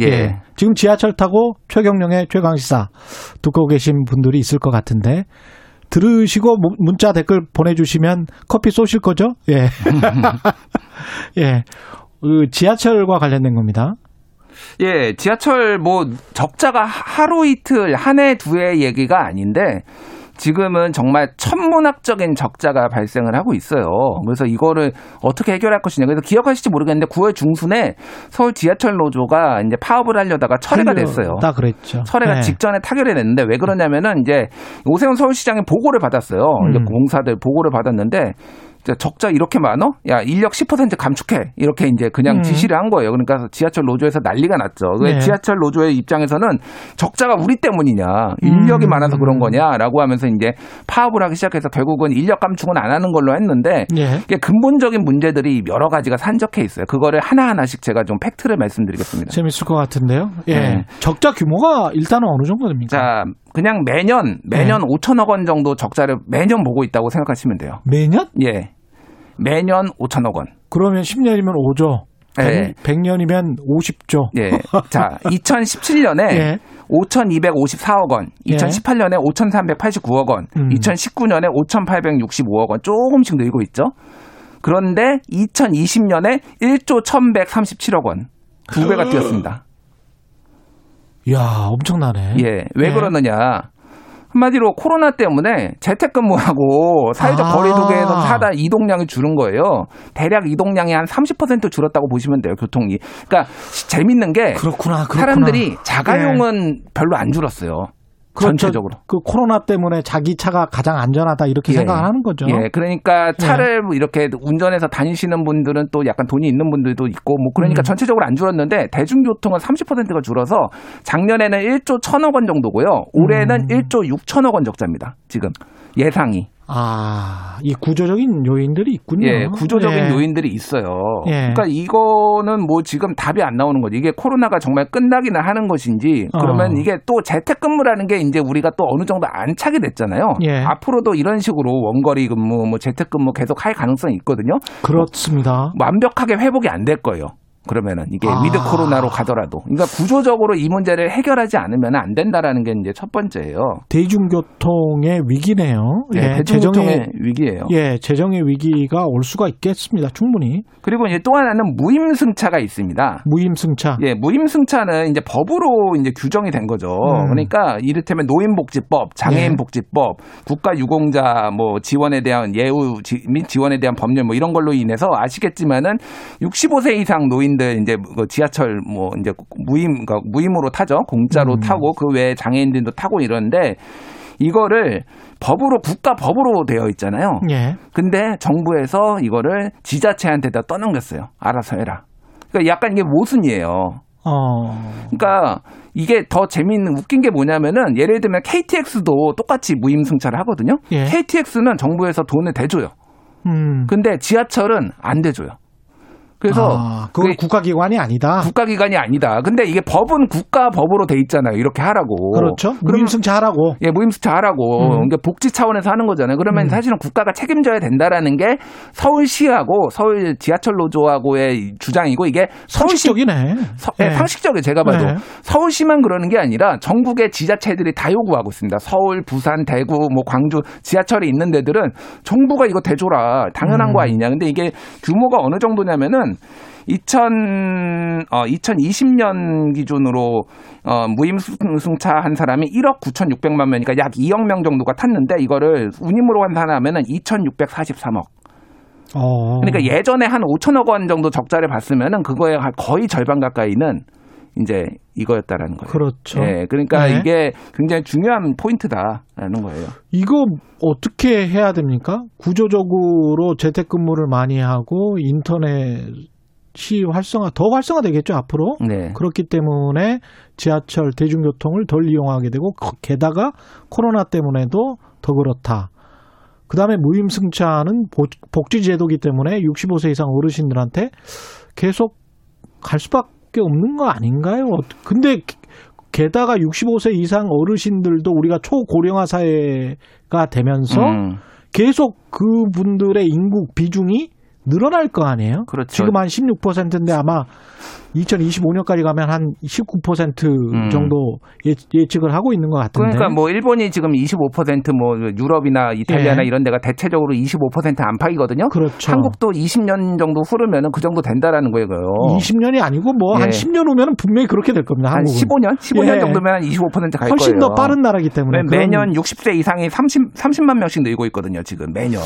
예. 예. 지금 지하철 타고 최경령의 최강시사 듣고 계신 분들이 있을 것 같은데 들으시고 문자 댓글 보내주시면 커피 쏘실 거죠? 예. 예. 그 지하철과 관련된 겁니다. 예, 지하철 뭐 적자가 하루 이틀 한 해 두 해 얘기가 아닌데 지금은 정말 천문학적인 적자가 발생을 하고 있어요. 그래서 이거를 어떻게 해결할 것이냐. 그래서 기억하실지 모르겠는데 9월 중순에 서울 지하철 노조가 이제 파업을 하려다가 철회가 됐어요. 다 그랬죠. 철회가 네. 직전에 타결이 됐는데 왜 그러냐면은 이제 오세훈 서울시장이 보고를 받았어요. 음. 공사들 보고를 받았는데 적자 이렇게 많어? 야, 인력 10% 감축해. 이렇게 이제 그냥 음. 지시를 한 거예요. 그러니까 지하철 노조에서 난리가 났죠. 왜 네. 지하철 노조의 입장에서는 적자가 우리 때문이냐. 인력이 음. 많아서 그런 거냐라고 하면서 이제 파업을 하기 시작해서 결국은 인력 감축은 안 하는 걸로 했는데 예. 이게 근본적인 문제들이 여러 가지가 산적해 있어요. 그거를 하나하나씩 제가 좀 팩트를 말씀드리겠습니다. 재밌을 것 같은데요. 예. 네. 적자 규모가 일단은 어느 정도 됩니까? 자, 그냥 매년 매년 5천억 원 정도 적자를 매년 보고 있다고 생각하시면 돼요. 매년? 예. 매년 5천억 원. 그러면 10년이면 5조. 예. 100, 년이면 50조. 예. 자, 2017년에 예. 5,254억 원, 예. 2018년에 5,389억 원, 음. 2019년에 5,865억 원 조금씩 늘고 있죠. 그런데 2020년에 1조 1,137억 원. 두 배가 뛰었습니다. 이야, 엄청나네. 예. 왜 예. 그러느냐. 한마디로 코로나 때문에 재택근무하고 사회적 아. 거리두기에서 사다 이동량이 줄은 거예요. 대략 이동량이 한 30% 줄었다고 보시면 돼요, 교통이. 그러니까 재밌는 게 그렇구나, 그렇구나. 사람들이 자가용은 별로 안 줄었어요. 그렇죠. 전체적으로. 그 코로나 때문에 자기 차가 가장 안전하다 이렇게 예. 생각하는 거죠. 예, 그러니까 차를 이렇게 운전해서 다니시는 분들은 또 약간 돈이 있는 분들도 있고 뭐 그러니까 음. 전체적으로 안 줄었는데 대중교통은 30%가 줄어서 작년에는 1조 1천억 원 정도고요. 올해는 음. 1조 6천억 원 적자입니다. 지금 예상이. 아, 이 구조적인 요인들이 있군요. 예, 구조적인 예. 요인들이 있어요. 예. 그러니까 이거는 뭐 지금 답이 안 나오는 거죠. 이게 코로나가 정말 끝나기는 하는 것인지 그러면 어. 이게 또 재택근무라는 게 이제 우리가 또 어느 정도 안착이 됐잖아요. 예. 앞으로도 이런 식으로 원거리 근무, 뭐 재택근무 계속 할 가능성이 있거든요. 그렇습니다. 완벽하게 회복이 안 될 거예요. 그러면은 이게 아. 위드 코로나로 가더라도 그러니까 구조적으로 이 문제를 해결하지 않으면 안 된다라는 게 이제 첫 번째예요. 대중교통의 위기네요. 예, 예, 대중교통의 재정의 위기예요. 예, 재정의 위기가 올 수가 있겠습니다. 충분히 그리고 이제 또 하나는 무임승차가 있습니다. 무임승차. 예, 무임승차는 이제 법으로 이제 규정이 된 거죠. 음. 그러니까 이를테면 노인복지법, 장애인복지법, 국가유공자 뭐 지원에 대한 예우 지- 및 지원에 대한 법률 뭐 이런 걸로 인해서 아시겠지만은 65세 이상 노인 들 이제 그 지하철 뭐 이제 무임 그러니까 무임으로 타죠. 공짜로 음. 타고 그 외에 장애인들도 타고 이러는데 이거를 법으로 국가 법으로 되어 있잖아요. 예. 근데 정부에서 이거를 지자체한테다 떠넘겼어요. 알아서 해라. 그러니까 약간 이게 모순이에요. 어. 그러니까 이게 더 재미있는 웃긴 게 뭐냐면은 예를 들면 KTX도 똑같이 무임 승차를 하거든요. 예. KTX는 정부에서 돈을 대줘요. 음. 근데 지하철은 안 대줘요. 그래서 아, 그건 그게 국가기관이 아니다. 국가기관이 아니다. 근데 이게 법은 국가 법으로 돼 있잖아요. 이렇게 하라고. 그렇죠. 무임승차 하라고. 예, 무임승차 하라고. 음. 그러니까 복지 차원에서 하는 거잖아요. 그러면 음. 사실은 국가가 책임져야 된다라는 게 서울시하고 서울 지하철 노조하고의 주장이고 이게 서울시 상식적이네. 서- 예, 예. 상식적이에요. 제가 봐도 네. 서울시만 그러는 게 아니라 전국의 지자체들이 다 요구하고 있습니다. 서울, 부산, 대구, 뭐 광주 지하철이 있는 데들은 정부가 이거 대줘라 당연한 음. 거 아니냐. 근데 이게 규모가 어느 정도냐면은 2000, 어, 2020년 기준으로 어, 무임승차 한 사람이 1억 9,600만 명이니까 약 2억 명 정도가 탔는데 이거를 운임으로 환산하면 은 2,643억. 어. 그러니까 예전에 한 5천억 원 정도 적자를 봤으면은 그거의 거의 절반 가까이는 이제 이거였다라는 거예요. 그렇죠. 예, 그러니까 네. 이게 굉장히 중요한 포인트다라는 거예요. 이거 어떻게 해야 됩니까? 구조적으로 재택근무를 많이 하고 인터넷 활성화 더 활성화 되겠죠 앞으로. 네. 그렇기 때문에 지하철 대중교통을 덜 이용하게 되고 거- 게다가 코로나 때문에도 더 그렇다. 그 다음에 무임승차는 복- 복지제도기 때문에 65세 이상 어르신들한테 계속 갈 수밖에 없는 거 아닌가요? 어, 근데 게- 게다가 65세 이상 어르신들도 우리가 초고령화 사회가 되면서 음. 계속 그분들의 인구 비중이 늘어날 거 아니에요? 그렇죠. 지금 한 16%인데 아마 2025년까지 가면 한 19% 음. 정도 예, 예측을 하고 있는 것 같은데. 그러니까 뭐 일본이 지금 25%뭐 유럽이나 이탈리아나 예. 이런 데가 대체적으로 25% 안팎이거든요. 그렇죠. 한국도 20년 정도 흐르면은 그 정도 된다라는 거예요. 20년이 아니고 뭐한 예. 10년 후면 분명히 그렇게 될 겁니다. 한 한국은. 15년? 15년 예. 정도면 한 25%갈 훨씬 거예요. 더 빠른 나라기 때문에 매년 60세 이상이 30, 30만 명씩 늘고 있거든요, 지금 매년.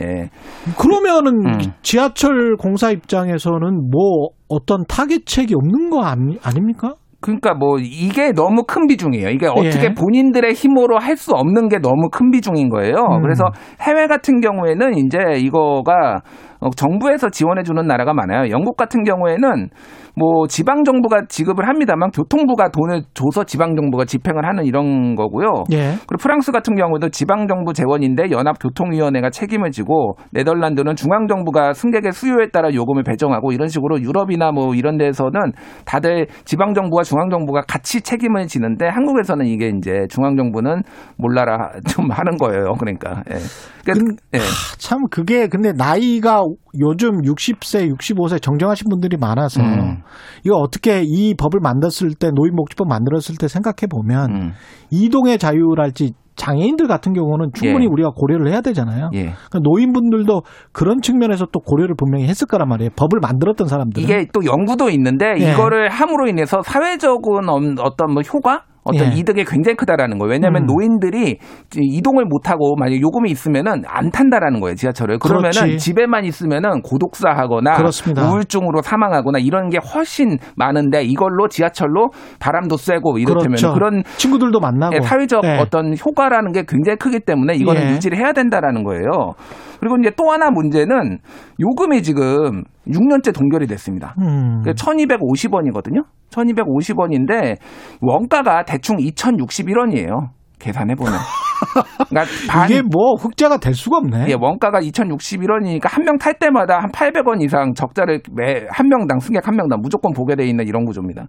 예. 그러면은 음. 지하철 공사 입장에서는 뭐 어떤 타겟책이 없는 거 아니, 아닙니까? 그러니까 뭐 이게 너무 큰 비중이에요. 이게 어떻게 예. 본인들의 힘으로 할 수 없는 게 너무 큰 비중인 거예요. 음. 그래서 해외 같은 경우에는 이제 이거가 어, 정부에서 지원해 주는 나라가 많아요. 영국 같은 경우에는 뭐 지방 정부가 지급을 합니다만 교통부가 돈을 줘서 지방 정부가 집행을 하는 이런 거고요. 예. 그리고 프랑스 같은 경우도 지방 정부 재원인데 연합 교통위원회가 책임을 지고 네덜란드는 중앙 정부가 승객의 수요에 따라 요금을 배정하고 이런 식으로 유럽이나 뭐 이런 데서는 다들 지방 정부와 중앙 정부가 같이 책임을 지는데 한국에서는 이게 이제 중앙 정부는 몰라라 좀 하는 거예요. 그러니까. 예. 그러니까 예. 참 그게 근데 나이가 요즘 60세, 65세 정정하신 분들이 많아서 음. 이거 어떻게 이 법을 만들었을 때 노인복지법 만들었을 때 생각해 보면 음. 이동의 자유랄지 장애인들 같은 경우는 충분히 예. 우리가 고려를 해야 되잖아요. 예. 그러니까 노인분들도 그런 측면에서 또 고려를 분명히 했을 거란 말이에요. 법을 만들었던 사람들은. 이게 또 연구도 있는데 예. 이거를 함으로 인해서 사회적인 엄- 어떤 뭐 효과 어떤 예. 이득이 굉장히 크다라는 거예요. 왜냐하면 음. 노인들이 이동을 못 하고 만약 요금이 있으면은 안 탄다라는 거예요 지하철을. 그러면은 그렇지. 집에만 있으면은 고독사하거나 그렇습니다. 우울증으로 사망하거나 이런 게 훨씬 많은데 이걸로 지하철로 바람도 쐬고 이렇다면 그렇죠. 그런 친구들도 만나고 예, 사회적 예. 어떤 효과라는 게 굉장히 크기 때문에 이거는 예. 유지를 해야 된다라는 거예요. 그리고 이제 또 하나 문제는 요금이 지금 6년째 동결이 됐습니다. 음. 1250원이거든요. 1250원인데 원가가 대충 2061원이에요. 계산해 보면. 그러니까 반 이게 뭐 흑자가 될 수가 없네. 예, 원가가 2061원이니까 한 명 탈 때마다 한 800원 이상 적자를 매 한 명당 승객 한 명당 무조건 보게 돼 있는 이런 구조입니다.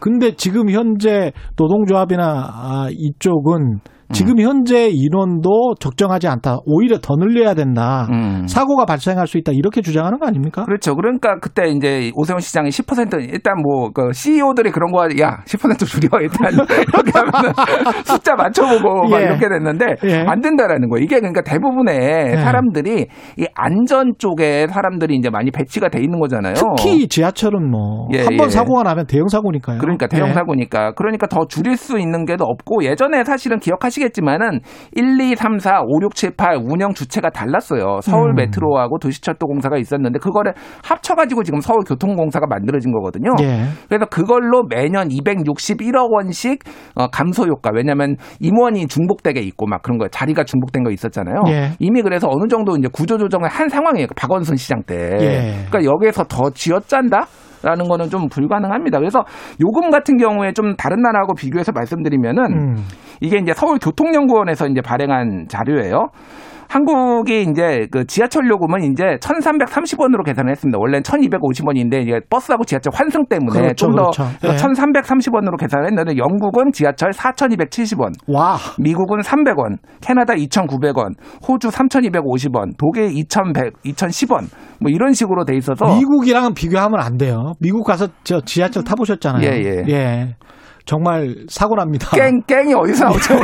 근데 지금 현재 노동조합이나 아, 이쪽은 음. 지금 현재 인원도 적정하지 않다. 오히려 더 늘려야 된다. 음. 사고가 발생할 수 있다. 이렇게 주장하는 거 아닙니까? 그렇죠. 그러니까 그때 이제 오세훈 시장이 10% 일단 뭐그 CEO들이 그런 거 야, 10% 줄여 일단 이렇게 하면 숫자 맞춰보고 막 예. 이렇게 됐는데 예. 안 된다라는 거예요. 이게 그러니까 대부분의 예. 사람들이 이 안전 쪽에 사람들이 이제 많이 배치가 돼 있는 거잖아요. 특히 지하철은 뭐 예, 한번 예. 사고가 나면 대형 사고니까요. 그러니까 대형 예. 사고니까 그러니까 더 줄일 수 있는 게도 없고 예전에 사실은 기억하시 겠지만은 1, 2, 3, 4, 5, 6, 7, 8 운영 주체가 달랐어요. 서울 음. 메트로하고 도시철도공사가 있었는데 그거를 합쳐가지고 지금 서울교통공사가 만들어진 거거든요. 예. 그래서 그걸로 매년 261억 원씩 어, 감소 효과. 왜냐하면 임원이 중복되게 있고 막 그런 거 자리가 중복된 거 있었잖아요. 예. 이미 그래서 어느 정도 이제 구조 조정을 한 상황이에요. 박원순 시장 때. 예. 그러니까 여기에서 더 쥐어짠다. 라는 거는 좀 불가능합니다. 그래서 요금 같은 경우에 좀 다른 나라하고 비교해서 말씀드리면은 음. 이게 이제 서울 교통연구원에서 이제 발행한 자료예요. 한국이 이제 그 지하철 요금은 이제 1,330원으로 계산을 했습니다. 원래는 1,250원인데 이제 버스하고 지하철 환승 때문에 그렇죠, 좀더 그렇죠. 예. 1,330원으로 계산을 했는데 영국은 지하철 4,270원, 와. 미국은 300원, 캐나다 2,900원, 호주 3,250원, 독일 2,100, 2,010원 뭐 이런 식으로 돼 있어서 미국이랑은 비교하면 안 돼요. 미국 가서 저 지하철 타보셨잖아요. 예, 예. 정말 사고 납니다. 깽 깽이 어디서 나오죠?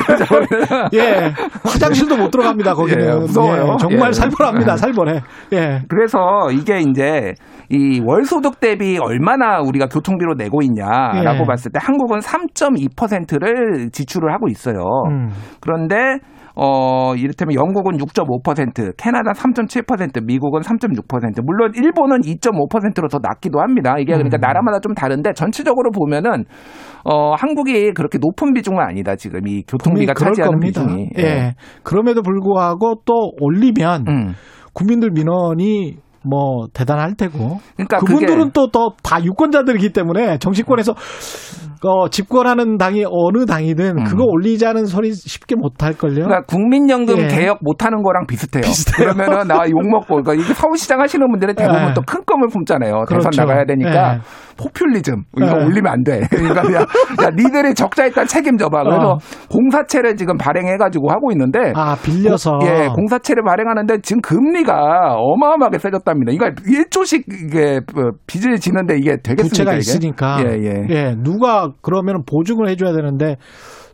예. 화장실도 못 들어갑니다, 거기는. 예, 무서워요. 예, 정말 예. 살벌합니다, 살벌해. 예. 그래서 이게 이제 이 월소득 대비 얼마나 우리가 교통비로 내고 있냐라고 예. 봤을 때 한국은 3.2%를 지출을 하고 있어요. 음. 그런데 어, 이를테면 영국은 6.5%, 캐나다 3.7%, 미국은 3.6%. 물론 일본은 2.5%로 더 낮기도 합니다. 이게 그러니까 음. 나라마다 좀 다른데 전체적으로 보면은 어, 한국이 그렇게 높은 비중은 아니다. 지금 이 교통비가 차지하는 겁니다. 비중이. 예. 그럼에도 불구하고 또 올리면 음. 국민들 민원이 뭐 대단할 테고 그러니까 그분들은 또또다 유권자들이기 때문에 정치권에서 어, 집권하는 당이 어느 당이든 음. 그거 올리자는 소리 쉽게 못 할 걸요. 그러니까 국민연금 예. 개혁 못 하는 거랑 비슷해요. 비슷해요. 그러면은 나 욕 먹고 그러니까 이게 서울시장 하시는 분들은 대부분 예. 또큰 껌을 품잖아요. 그렇죠. 대선 나가야 되니까 예. 포퓰리즘 이거 예. 올리면 안 돼. 그러니까 야, 야 니들이 적자 일단 책임져봐. 그래서 어. 공사채를 지금 발행해가지고 하고 있는데 아 빌려서 고- 예, 공사채를 발행하는데 지금 금리가 어마어마하게 세졌답니다. 이거 1조씩 이게 어, 빚을 지는데 이게 되겠습니까? 부채가 이게? 있으니까 예, 예. 누가 그러면 보증을 해줘야 되는데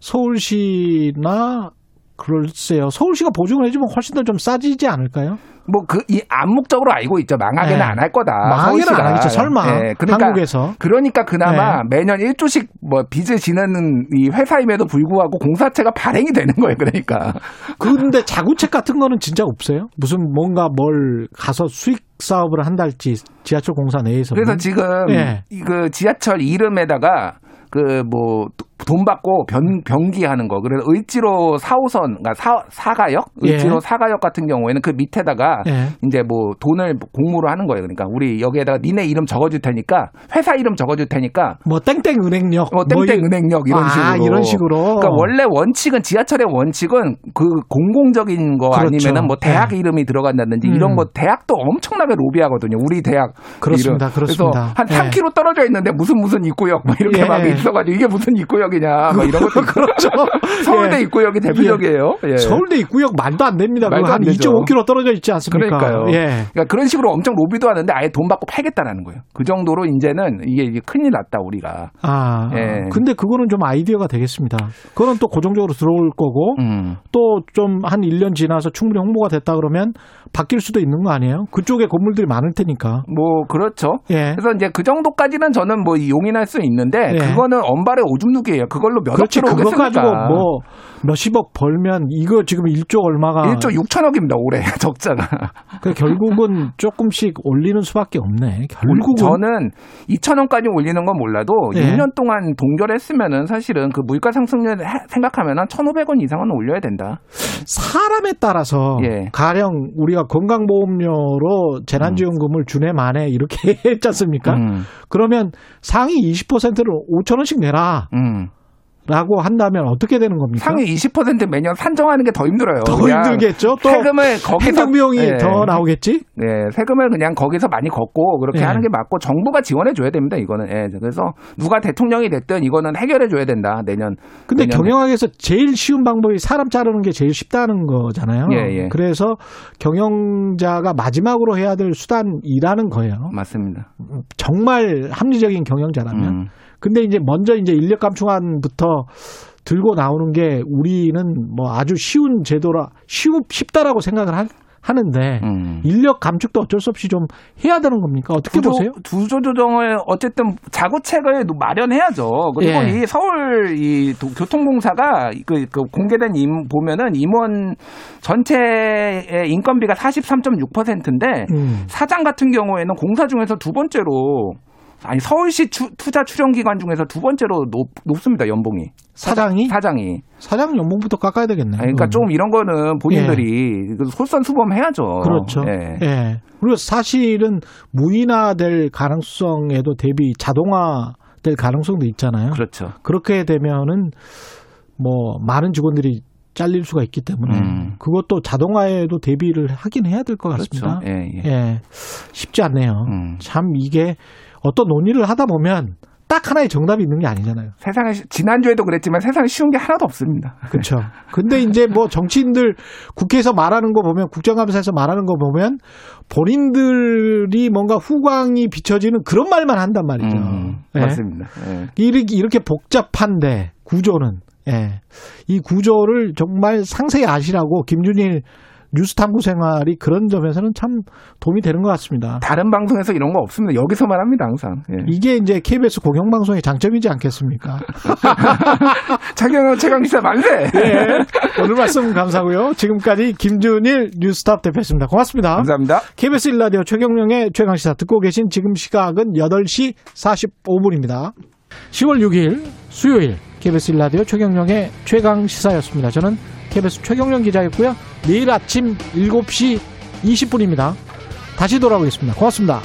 서울시나 글쎄요 서울시가 보증을 해주면 훨씬 더 좀 싸지지 않을까요? 뭐 그 이 암묵적으로 알고 있죠. 망하게는 네. 안할 거다. 망하게는. 안 하겠죠. 설마. 예, 그러니까 한국에서. 네. 그러니까 그나마 매년 1조씩 뭐 빚을 지는 이 회사임에도 불구하고 공사채가 발행이 되는 거예요. 그러니까. 근데 자구책 같은 거는 진짜 없어요? 무슨 뭔가 뭘 가서 수익 사업을 한달지 지하철 공사 내에서 그래서 지금 예. 이그 지하철 이름에다가 그뭐 돈 받고 변 변기하는 거. 그래서 을지로 4호선 그러니까 사, 사가역, 을지로 예. 사가역 같은 경우에는 그 밑에다가 예. 이제 뭐 돈을 공모로 하는 거예요. 그러니까 우리 여기에다가 니네 이름 적어줄 테니까 회사 이름 적어줄 테니까 뭐 땡땡 은행역 뭐 땡땡 은행역 이런 아, 식으로 이런 식으로. 그러니까 원래 원칙은 지하철의 원칙은 그 공공적인 거 그렇죠. 아니면은 뭐 대학 네. 이름이 들어간다든지 음. 이런 거 대학도 엄청나게 로비하거든요. 우리 대학 그렇습니다. 이름. 그렇습니다. 그래서 한 예. 3km 떨어져 있는데 무슨 무슨 입구역 막 이렇게 예. 막 있어가지고 이게 무슨 입구역 이냐 막 이런 것도. 그렇죠. 서울대 예. 입구역이 대표적이에요. 예. 서울대 입구역 말도 안 됩니다. 말도 한안 되죠. 2.5km 떨어져 있지 않습니까? 그러니까요. 예. 그러니까 그런 식으로 엄청 로비도 하는데 아예 돈 받고 팔겠다라는 거예요. 그 정도로 이제는 이게, 이게 큰일 났다 우리가. 아, 예. 근데 그거는 좀 아이디어가 되겠습니다. 그거는 또 고정적으로 들어올 거고, 음. 또좀 한 1년 지나서 충분히 홍보가 됐다 그러면 바뀔 수도 있는 거 아니에요? 그쪽에 건물들이 많을 테니까. 뭐 그렇죠. 예. 그래서 이제 그 정도까지는 저는 뭐 용인할 수 있는데 예. 그거는 언발의 오줌 누기 예요. 그걸로 몇억 그렇지. 그거 들어오겠습니까? 가지고 뭐 몇십억 벌면 이거 지금 1조 얼마가 1조 6천억입니다 올해 적자가. 그 결국은 조금씩 올리는 수밖에 없네. 결국은 저는 2천 원까지 올리는 건 몰라도 예. 6년 동안 동결했으면은 사실은 그 물가 상승률 해- 생각하면은 1,500원 이상은 올려야 된다. 사람에 따라서 예. 가령 우리가 건강보험료로 재난지원금을 주네 마네 이렇게 했지 않습니까? 음, 그러면 상위 20%를 5천 원씩 내라. 음. 라고 한다면 어떻게 되는 겁니까? 상위 20% 매년 산정하는 게 더 힘들어요. 더 힘들겠죠. 또 세금을 거기서 행정비용이 예. 더 나오겠지. 네, 세금을 그냥 거기서 많이 걷고 그렇게 예. 하는 게 맞고 정부가 지원해 줘야 됩니다. 이거는. 예. 그래서 누가 대통령이 됐든 이거는 해결해 줘야 된다. 내년. 근데 내년에. 경영학에서 제일 쉬운 방법이 사람 자르는 게 제일 쉽다는 거잖아요. 예, 예. 그래서 경영자가 마지막으로 해야 될 수단이라는 거예요. 맞습니다. 정말 합리적인 경영자라면. 음. 근데 이제 먼저 이제 인력 감축안부터 들고 나오는 게 우리는 뭐 아주 쉬운 제도라 쉬우 쉽다라고 생각을 하, 하는데 음. 인력 감축도 어쩔 수 없이 좀 해야 되는 겁니까? 어떻게 구조, 보세요? 구조 조정을 어쨌든 자구책을 마련해야죠. 그리고 예. 이 서울 이 도- 교통공사가 그, 그 공개된 임 보면은 임원 전체의 인건비가 43.6%인데 음. 사장 같은 경우에는 공사 중에서 두 번째로 아니 서울시 추- 투자 출연 기관 중에서 두 번째로 높, 높습니다 연봉이 사장이 사장이 사장 연봉부터 깎아야 되겠네. 아니, 그러니까. 좀 이런 거는 본인들이 그 솔선수범해야죠. 그렇죠. 예. 예. 그리고 사실은 무인화될 가능성에도 대비 자동화될 가능성도 있잖아요. 그렇죠. 그렇게 되면은 뭐 많은 직원들이 잘릴 수가 있기 때문에 음. 그것도 자동화에도 대비를 하긴 해야 될 것 같습니다. 그렇죠. 예, 예. 예. 쉽지 않네요. 음. 참 이게 어떤 논의를 하다 보면 딱 하나의 정답이 있는 게 아니잖아요. 세상에 쉬- 지난주에도 그랬지만 세상에 쉬운 게 하나도 없습니다. 그렇죠. 근데 이제 뭐 정치인들 국회에서 말하는 거 보면 국정감사에서 말하는 거 보면 본인들이 뭔가 후광이 비춰지는 그런 말만 한단 말이죠. 음, 예. 맞습니다. 예. 이렇게, 이렇게 복잡한데 구조는 예. 이 구조를 정말 상세히 아시라고 김준일 뉴스 탐구 생활이 그런 점에서는 참 도움이 되는 것 같습니다. 다른 방송에서 이런 거 없습니다. 여기서만 합니다, 항상. 예. 이게 이제 KBS 공영방송의 장점이지 않겠습니까? 차경영 최강기사 만세! 예. 오늘 말씀 감사하고요. 지금까지 김준일 뉴스탑 대표였습니다. 고맙습니다. 감사합니다. KBS 1라디오 최경령의 최강시사 듣고 계신 지금 시각은 8시 45분입니다. 10월 6일 수요일 KBS 1라디오 최경령의 최강시사였습니다. 저는 KBS 최경령 기자였고요. 내일 아침 7시 20분입니다. 다시 돌아오겠습니다. 고맙습니다.